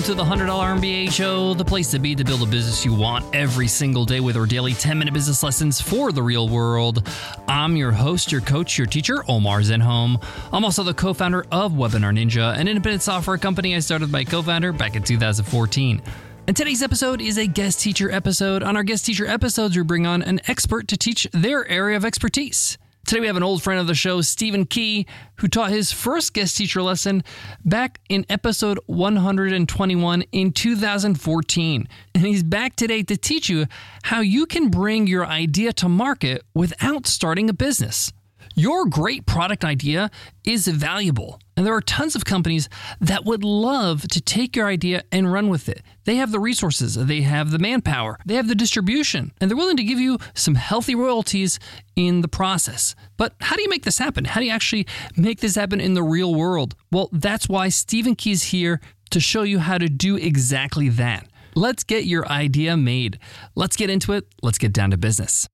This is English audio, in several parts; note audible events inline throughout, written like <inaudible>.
Welcome to the $100 MBA show, the place to be to build a business you want every single day with our daily 10 minute business lessons for the real world. I'm your host, your coach, your teacher, Omar Zenhom. I'm also the co founder of Webinar Ninja, an independent software company I started my co founder back in 2014. And today's episode is a guest teacher episode. On our guest teacher episodes, we bring on an expert to teach their area of expertise. Today we have an old friend of the show, Stephen Key, who taught his first guest teacher lesson back in episode 121 in 2014. And he's back today to teach you how you can bring your idea to market without starting a business. Your great product idea is valuable. And there are tons of companies that would love to take your idea and run with it. They have the resources, they have the manpower, they have the distribution, and they're willing to give you some healthy royalties in the process. But how do you make this happen? How do you actually make this happen in the real world? Well, that's why Stephen Key's here to show you how to do exactly that. Let's get your idea made. Let's get into it. Let's get down to business.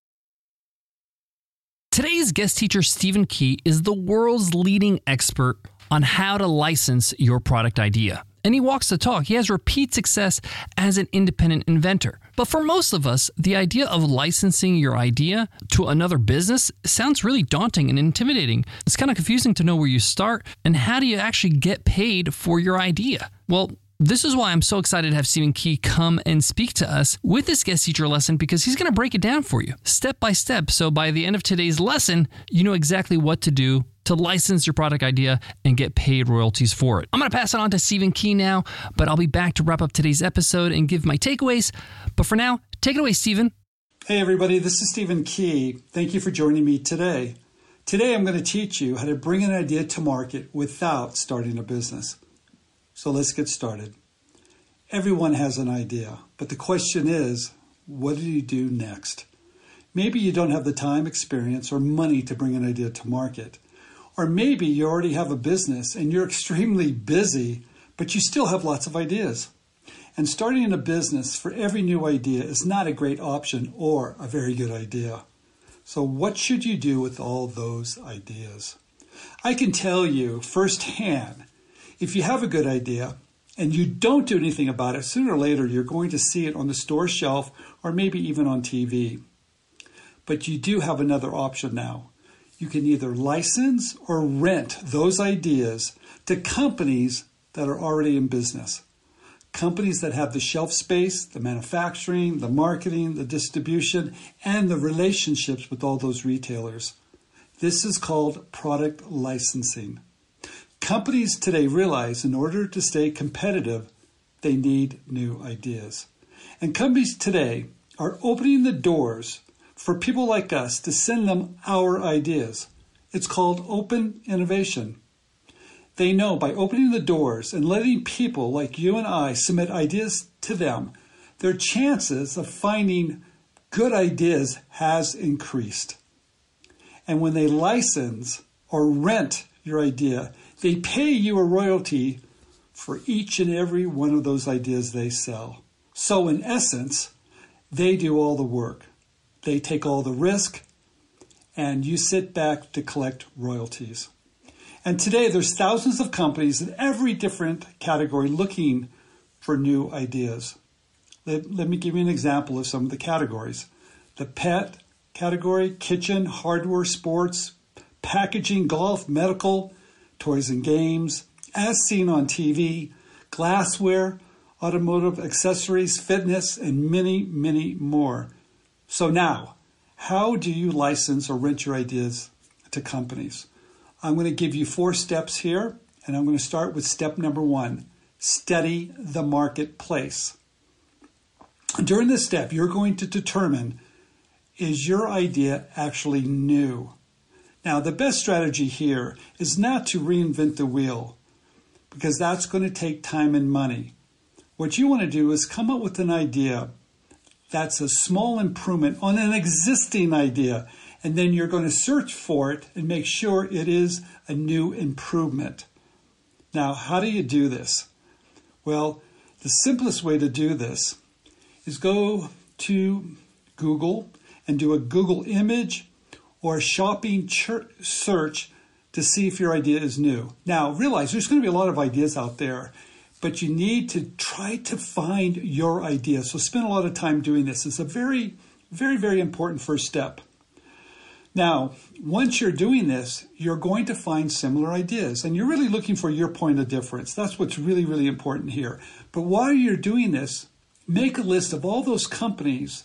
Today's guest teacher, Stephen Key, is the world's leading expert on how to license your product idea. And he walks the talk. He has repeat success as an independent inventor. But for most of us, the idea of licensing your idea to another business sounds really daunting and intimidating. It's kind of confusing to know where you start and how do you actually get paid for your idea. Well, this is why I'm so excited to have Stephen Key come and speak to us with this guest teacher lesson because he's going to break it down for you step by step. So by the end of today's lesson, you know exactly what to do to license your product idea and get paid royalties for it. I'm going to pass it on to Stephen Key now, but I'll be back to wrap up today's episode and give my takeaways. But for now, take it away, Stephen. Hey, everybody, this is Stephen Key. Thank you for joining me today. Today, I'm going to teach you how to bring an idea to market without starting a business. So let's get started. Everyone has an idea, but the question is, what do you do next? Maybe you don't have the time, experience, or money to bring an idea to market. Or maybe you already have a business and you're <laughs> extremely busy, but you still have lots of ideas. And starting a business for every new idea is not a great option or a very good idea. So, what should you do with all those ideas? I can tell you firsthand if you have a good idea and you don't do anything about it, sooner or later you're going to see it on the store shelf or maybe even on TV. But you do have another option now. You can either license or rent those ideas to companies that are already in business. Companies that have the shelf space, the manufacturing, the marketing, the distribution, and the relationships with all those retailers. This is called product licensing. Companies today realize in order to stay competitive, they need new ideas. And companies today are opening the doors for people like us to send them our ideas. It's called open innovation. They know by opening the doors and letting people like you and I submit ideas to them, their chances of finding good ideas has increased. And when they license or rent your idea, they pay you a royalty for each and every one of those ideas they sell. So, in essence, they do all the work, they take all the risk, and you sit back to collect royalties. And today, there's thousands of companies in every different category looking for new ideas. Let, let me give you an example of some of the categories the pet, category kitchen, hardware, sports, packaging, golf, medical, toys and games, as seen on TV, glassware, automotive accessories, fitness, and many, many more. So now, how do you license or rent your ideas to companies? I'm going to give you four steps here, and I'm going to start with step number one study the marketplace. During this step, you're going to determine is your idea actually new? Now, the best strategy here is not to reinvent the wheel because that's going to take time and money. What you want to do is come up with an idea that's a small improvement on an existing idea, and then you're going to search for it and make sure it is a new improvement. Now, how do you do this? Well, the simplest way to do this is go to Google and do a Google image or shopping search to see if your idea is new. Now, realize there's going to be a lot of ideas out there, but you need to try to find your idea. So spend a lot of time doing this. It's a very, very, very important first step. Now, once you're doing this, you're going to find similar ideas and you're really looking for your point of difference. That's what's really, really important here. But while you're doing this, make a list of all those companies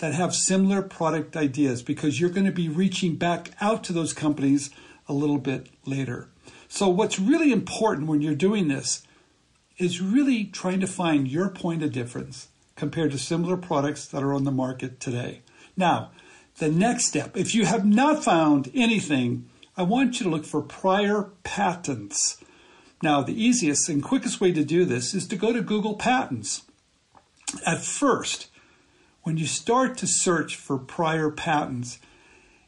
that have similar product ideas because you're going to be reaching back out to those companies a little bit later. So, what's really important when you're doing this is really trying to find your point of difference compared to similar products that are on the market today. Now, the next step, if you have not found anything, I want you to look for prior patents. Now, the easiest and quickest way to do this is to go to Google Patents. At first, when you start to search for prior patents,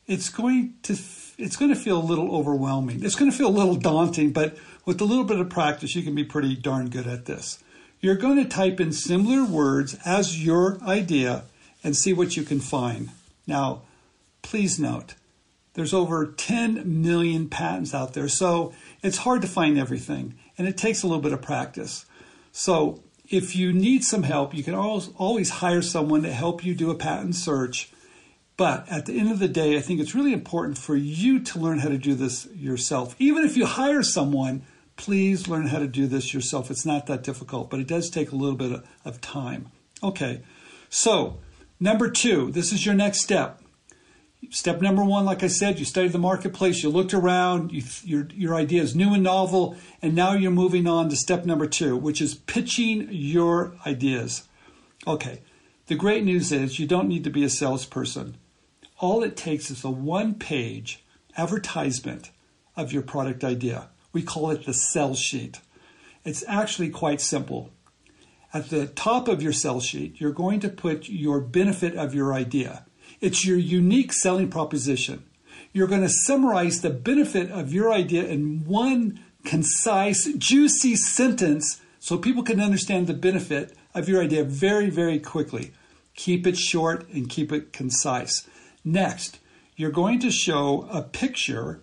it's going to it's going to feel a little overwhelming. It's going to feel a little daunting, but with a little bit of practice, you can be pretty darn good at this. You're going to type in similar words as your idea and see what you can find. Now, please note, there's over 10 million patents out there, so it's hard to find everything, and it takes a little bit of practice. So, if you need some help, you can always, always hire someone to help you do a patent search. But at the end of the day, I think it's really important for you to learn how to do this yourself. Even if you hire someone, please learn how to do this yourself. It's not that difficult, but it does take a little bit of time. Okay, so number two, this is your next step. Step number one, like I said, you studied the marketplace, you looked around, you, your, your idea is new and novel, and now you're moving on to step number two, which is pitching your ideas. Okay, the great news is you don't need to be a salesperson. All it takes is a one page advertisement of your product idea. We call it the sell sheet. It's actually quite simple. At the top of your sell sheet, you're going to put your benefit of your idea. It's your unique selling proposition. You're going to summarize the benefit of your idea in one concise, juicy sentence so people can understand the benefit of your idea very, very quickly. Keep it short and keep it concise. Next, you're going to show a picture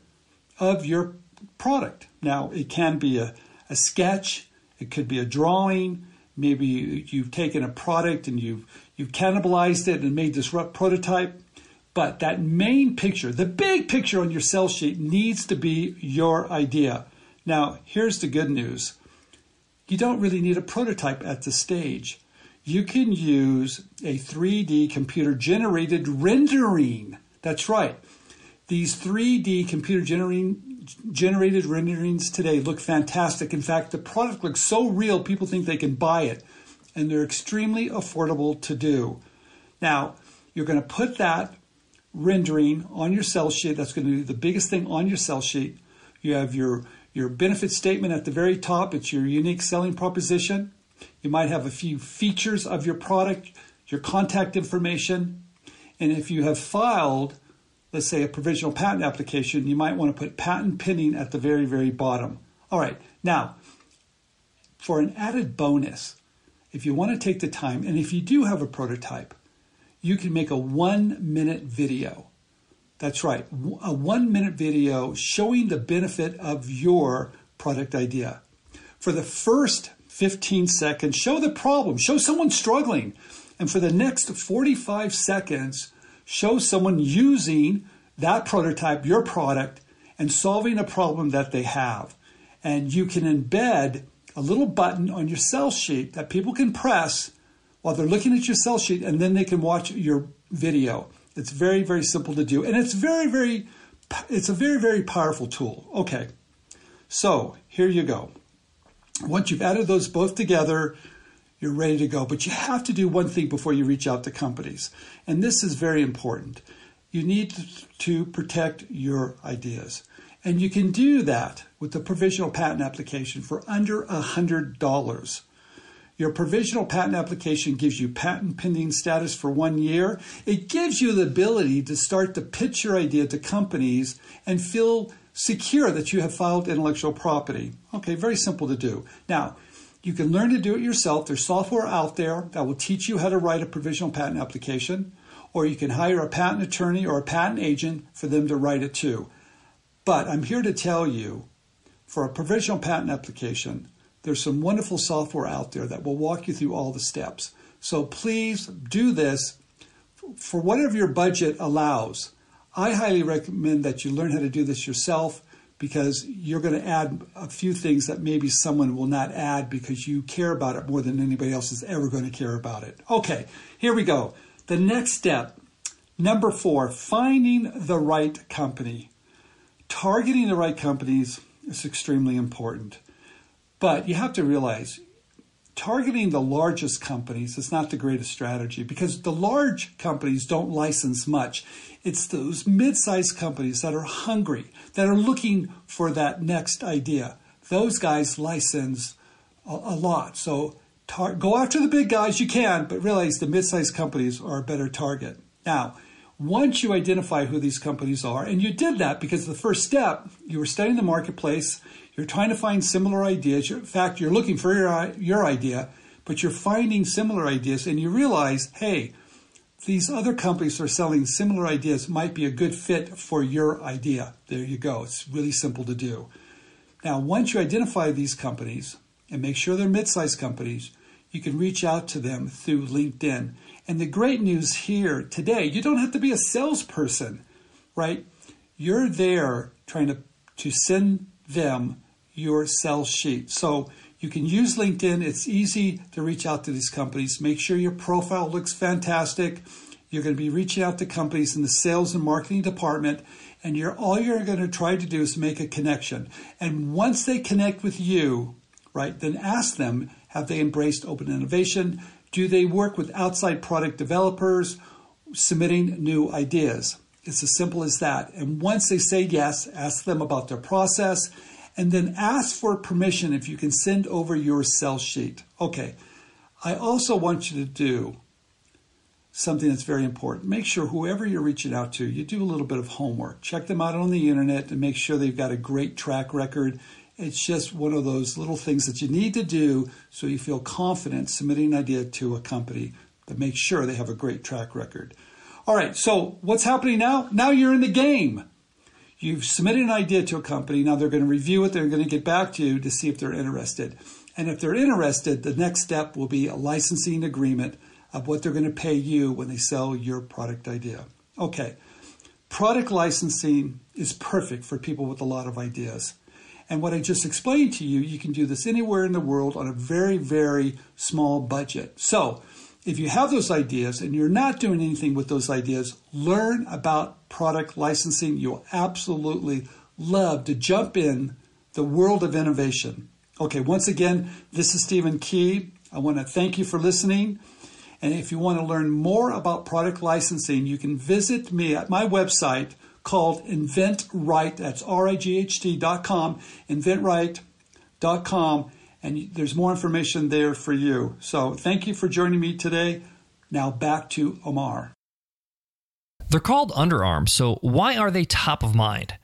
of your product. Now, it can be a, a sketch, it could be a drawing, maybe you've taken a product and you've, you've cannibalized it and made this prototype. But that main picture, the big picture on your sell sheet, needs to be your idea. Now, here's the good news you don't really need a prototype at this stage. You can use a 3D computer generated rendering. That's right. These 3D computer generating generated renderings today look fantastic. In fact, the product looks so real, people think they can buy it, and they're extremely affordable to do. Now, you're going to put that rendering on your sell sheet. That's going to be the biggest thing on your sell sheet. You have your, your benefit statement at the very top, it's your unique selling proposition. You might have a few features of your product, your contact information, and if you have filed let's say, a provisional patent application, you might want to put patent pending at the very, very bottom. All right, now, for an added bonus, if you want to take the time, and if you do have a prototype, you can make a one minute video. That's right, a one minute video showing the benefit of your product idea. For the first 15 seconds, show the problem, show someone struggling. And for the next 45 seconds, Show someone using that prototype, your product, and solving a problem that they have. And you can embed a little button on your sell sheet that people can press while they're looking at your sell sheet and then they can watch your video. It's very, very simple to do. And it's very, very, it's a very, very powerful tool. Okay. So here you go. Once you've added those both together, you're ready to go. But you have to do one thing before you reach out to companies. And this is very important. You need to protect your ideas. And you can do that with the provisional patent application for under $100. Your provisional patent application gives you patent pending status for one year. It gives you the ability to start to pitch your idea to companies and feel secure that you have filed intellectual property. Okay, very simple to do. Now, you can learn to do it yourself. There's software out there that will teach you how to write a provisional patent application, or you can hire a patent attorney or a patent agent for them to write it too. But I'm here to tell you for a provisional patent application, there's some wonderful software out there that will walk you through all the steps. So please do this for whatever your budget allows. I highly recommend that you learn how to do this yourself because you're going to add a few things that maybe someone will not add because you care about it more than anybody else is ever going to care about it. Okay, here we go. The next step, number four, finding the right company. Targeting the right companies is extremely important. But you have to realize targeting the largest companies is not the greatest strategy because the large companies don't license much. It's those mid sized companies that are hungry, that are looking for that next idea. Those guys license a, a lot. So tar- go after the big guys you can, but realize the mid sized companies are a better target. Now, once you identify who these companies are, and you did that because the first step, you were studying the marketplace, you're trying to find similar ideas. In fact, you're looking for your, your idea, but you're finding similar ideas and you realize, hey, these other companies are selling similar ideas might be a good fit for your idea. There you go. It's really simple to do. Now, once you identify these companies and make sure they're mid sized companies, you can reach out to them through LinkedIn. And the great news here today, you don't have to be a salesperson, right? You're there trying to, to send them your sell sheet. So you can use LinkedIn. It's easy to reach out to these companies. Make sure your profile looks fantastic. You're going to be reaching out to companies in the sales and marketing department, and you're all you're going to try to do is make a connection. And once they connect with you, right, then ask them, have they embraced open innovation? Do they work with outside product developers submitting new ideas? It's as simple as that. And once they say yes, ask them about their process and then ask for permission if you can send over your sell sheet. Okay, I also want you to do something that's very important. Make sure whoever you're reaching out to, you do a little bit of homework. Check them out on the internet and make sure they've got a great track record. It's just one of those little things that you need to do so you feel confident submitting an idea to a company that makes sure they have a great track record. All right, so what's happening now? Now you're in the game. You've submitted an idea to a company. Now they're going to review it. They're going to get back to you to see if they're interested. And if they're interested, the next step will be a licensing agreement of what they're going to pay you when they sell your product idea. Okay, product licensing is perfect for people with a lot of ideas. And what I just explained to you, you can do this anywhere in the world on a very, very small budget. So, if you have those ideas and you're not doing anything with those ideas, learn about product licensing. You'll absolutely love to jump in the world of innovation. Okay, once again, this is Stephen Key. I want to thank you for listening. And if you want to learn more about product licensing, you can visit me at my website called InventRight. That's R-I-G-H-T dot com, InventRight.com and there's more information there for you. So thank you for joining me today. Now back to Omar. They're called underarms, so why are they top of mind?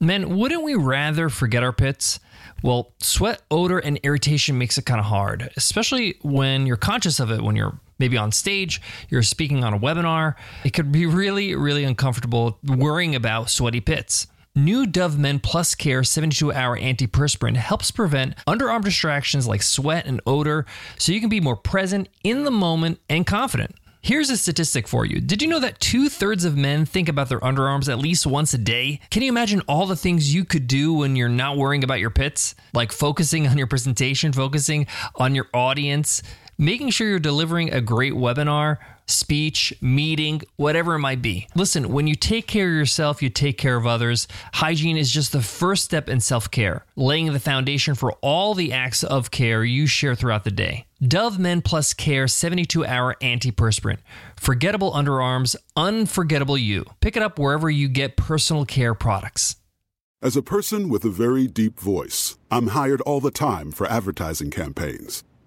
Men, wouldn't we rather forget our pits? Well, sweat, odor, and irritation makes it kind of hard, especially when you're conscious of it when you're maybe on stage, you're speaking on a webinar. It could be really, really uncomfortable worrying about sweaty pits. New Dove Men Plus Care 72 hour antiperspirant helps prevent underarm distractions like sweat and odor so you can be more present in the moment and confident. Here's a statistic for you. Did you know that two thirds of men think about their underarms at least once a day? Can you imagine all the things you could do when you're not worrying about your pits? Like focusing on your presentation, focusing on your audience, making sure you're delivering a great webinar, speech, meeting, whatever it might be. Listen, when you take care of yourself, you take care of others. Hygiene is just the first step in self care, laying the foundation for all the acts of care you share throughout the day. Dove Men Plus Care 72 hour antiperspirant. Forgettable underarms, unforgettable you. Pick it up wherever you get personal care products. As a person with a very deep voice, I'm hired all the time for advertising campaigns.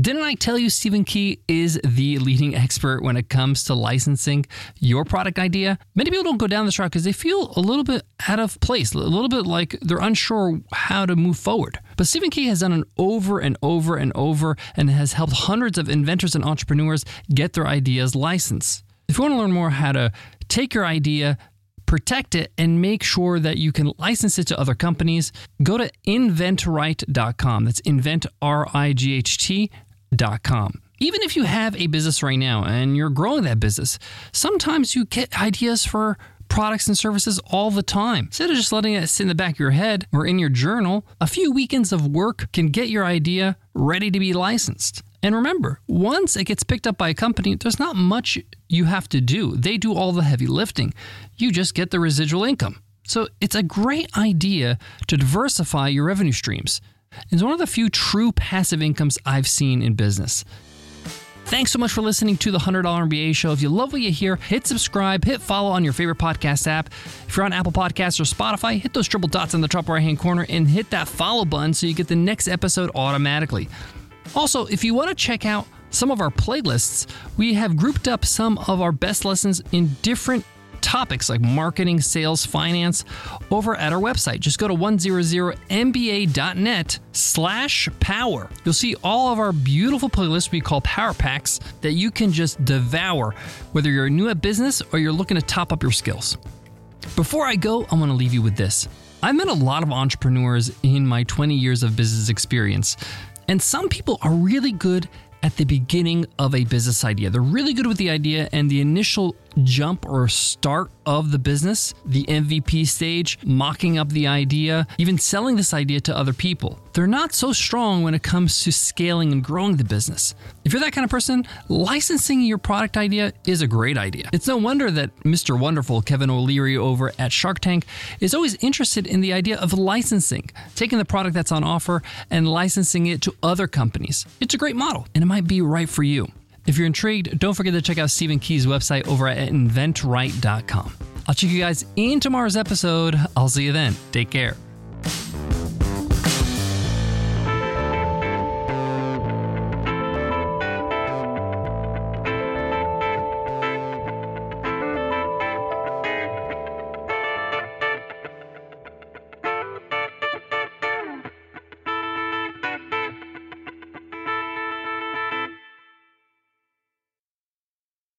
Didn't I tell you Stephen Key is the leading expert when it comes to licensing your product idea? Many people don't go down this route because they feel a little bit out of place, a little bit like they're unsure how to move forward. But Stephen Key has done it over and over and over and has helped hundreds of inventors and entrepreneurs get their ideas licensed. If you want to learn more how to take your idea, protect it, and make sure that you can license it to other companies, go to inventright.com. That's invent, R I G H T.com. Even if you have a business right now and you're growing that business, sometimes you get ideas for products and services all the time. Instead of just letting it sit in the back of your head or in your journal, a few weekends of work can get your idea ready to be licensed. And remember, once it gets picked up by a company, there's not much you have to do. They do all the heavy lifting. You just get the residual income. So it's a great idea to diversify your revenue streams. It's one of the few true passive incomes I've seen in business. Thanks so much for listening to the $100 MBA show. If you love what you hear, hit subscribe, hit follow on your favorite podcast app. If you're on Apple Podcasts or Spotify, hit those triple dots in the top right hand corner and hit that follow button so you get the next episode automatically. Also, if you want to check out some of our playlists, we have grouped up some of our best lessons in different topics like marketing, sales, finance over at our website. Just go to 100mba.net slash power. You'll see all of our beautiful playlists we call power packs that you can just devour, whether you're new at business or you're looking to top up your skills. Before I go, I want to leave you with this. I've met a lot of entrepreneurs in my 20 years of business experience. And some people are really good at the beginning of a business idea. They're really good with the idea and the initial jump or start of the business, the MVP stage, mocking up the idea, even selling this idea to other people. They're not so strong when it comes to scaling and growing the business. If you're that kind of person, licensing your product idea is a great idea. It's no wonder that Mr. Wonderful, Kevin O'Leary over at Shark Tank, is always interested in the idea of licensing, taking the product that's on offer and licensing it to other companies. It's a great model and it might be right for you. If you're intrigued, don't forget to check out Stephen Key's website over at inventright.com. I'll check you guys in tomorrow's episode. I'll see you then. Take care.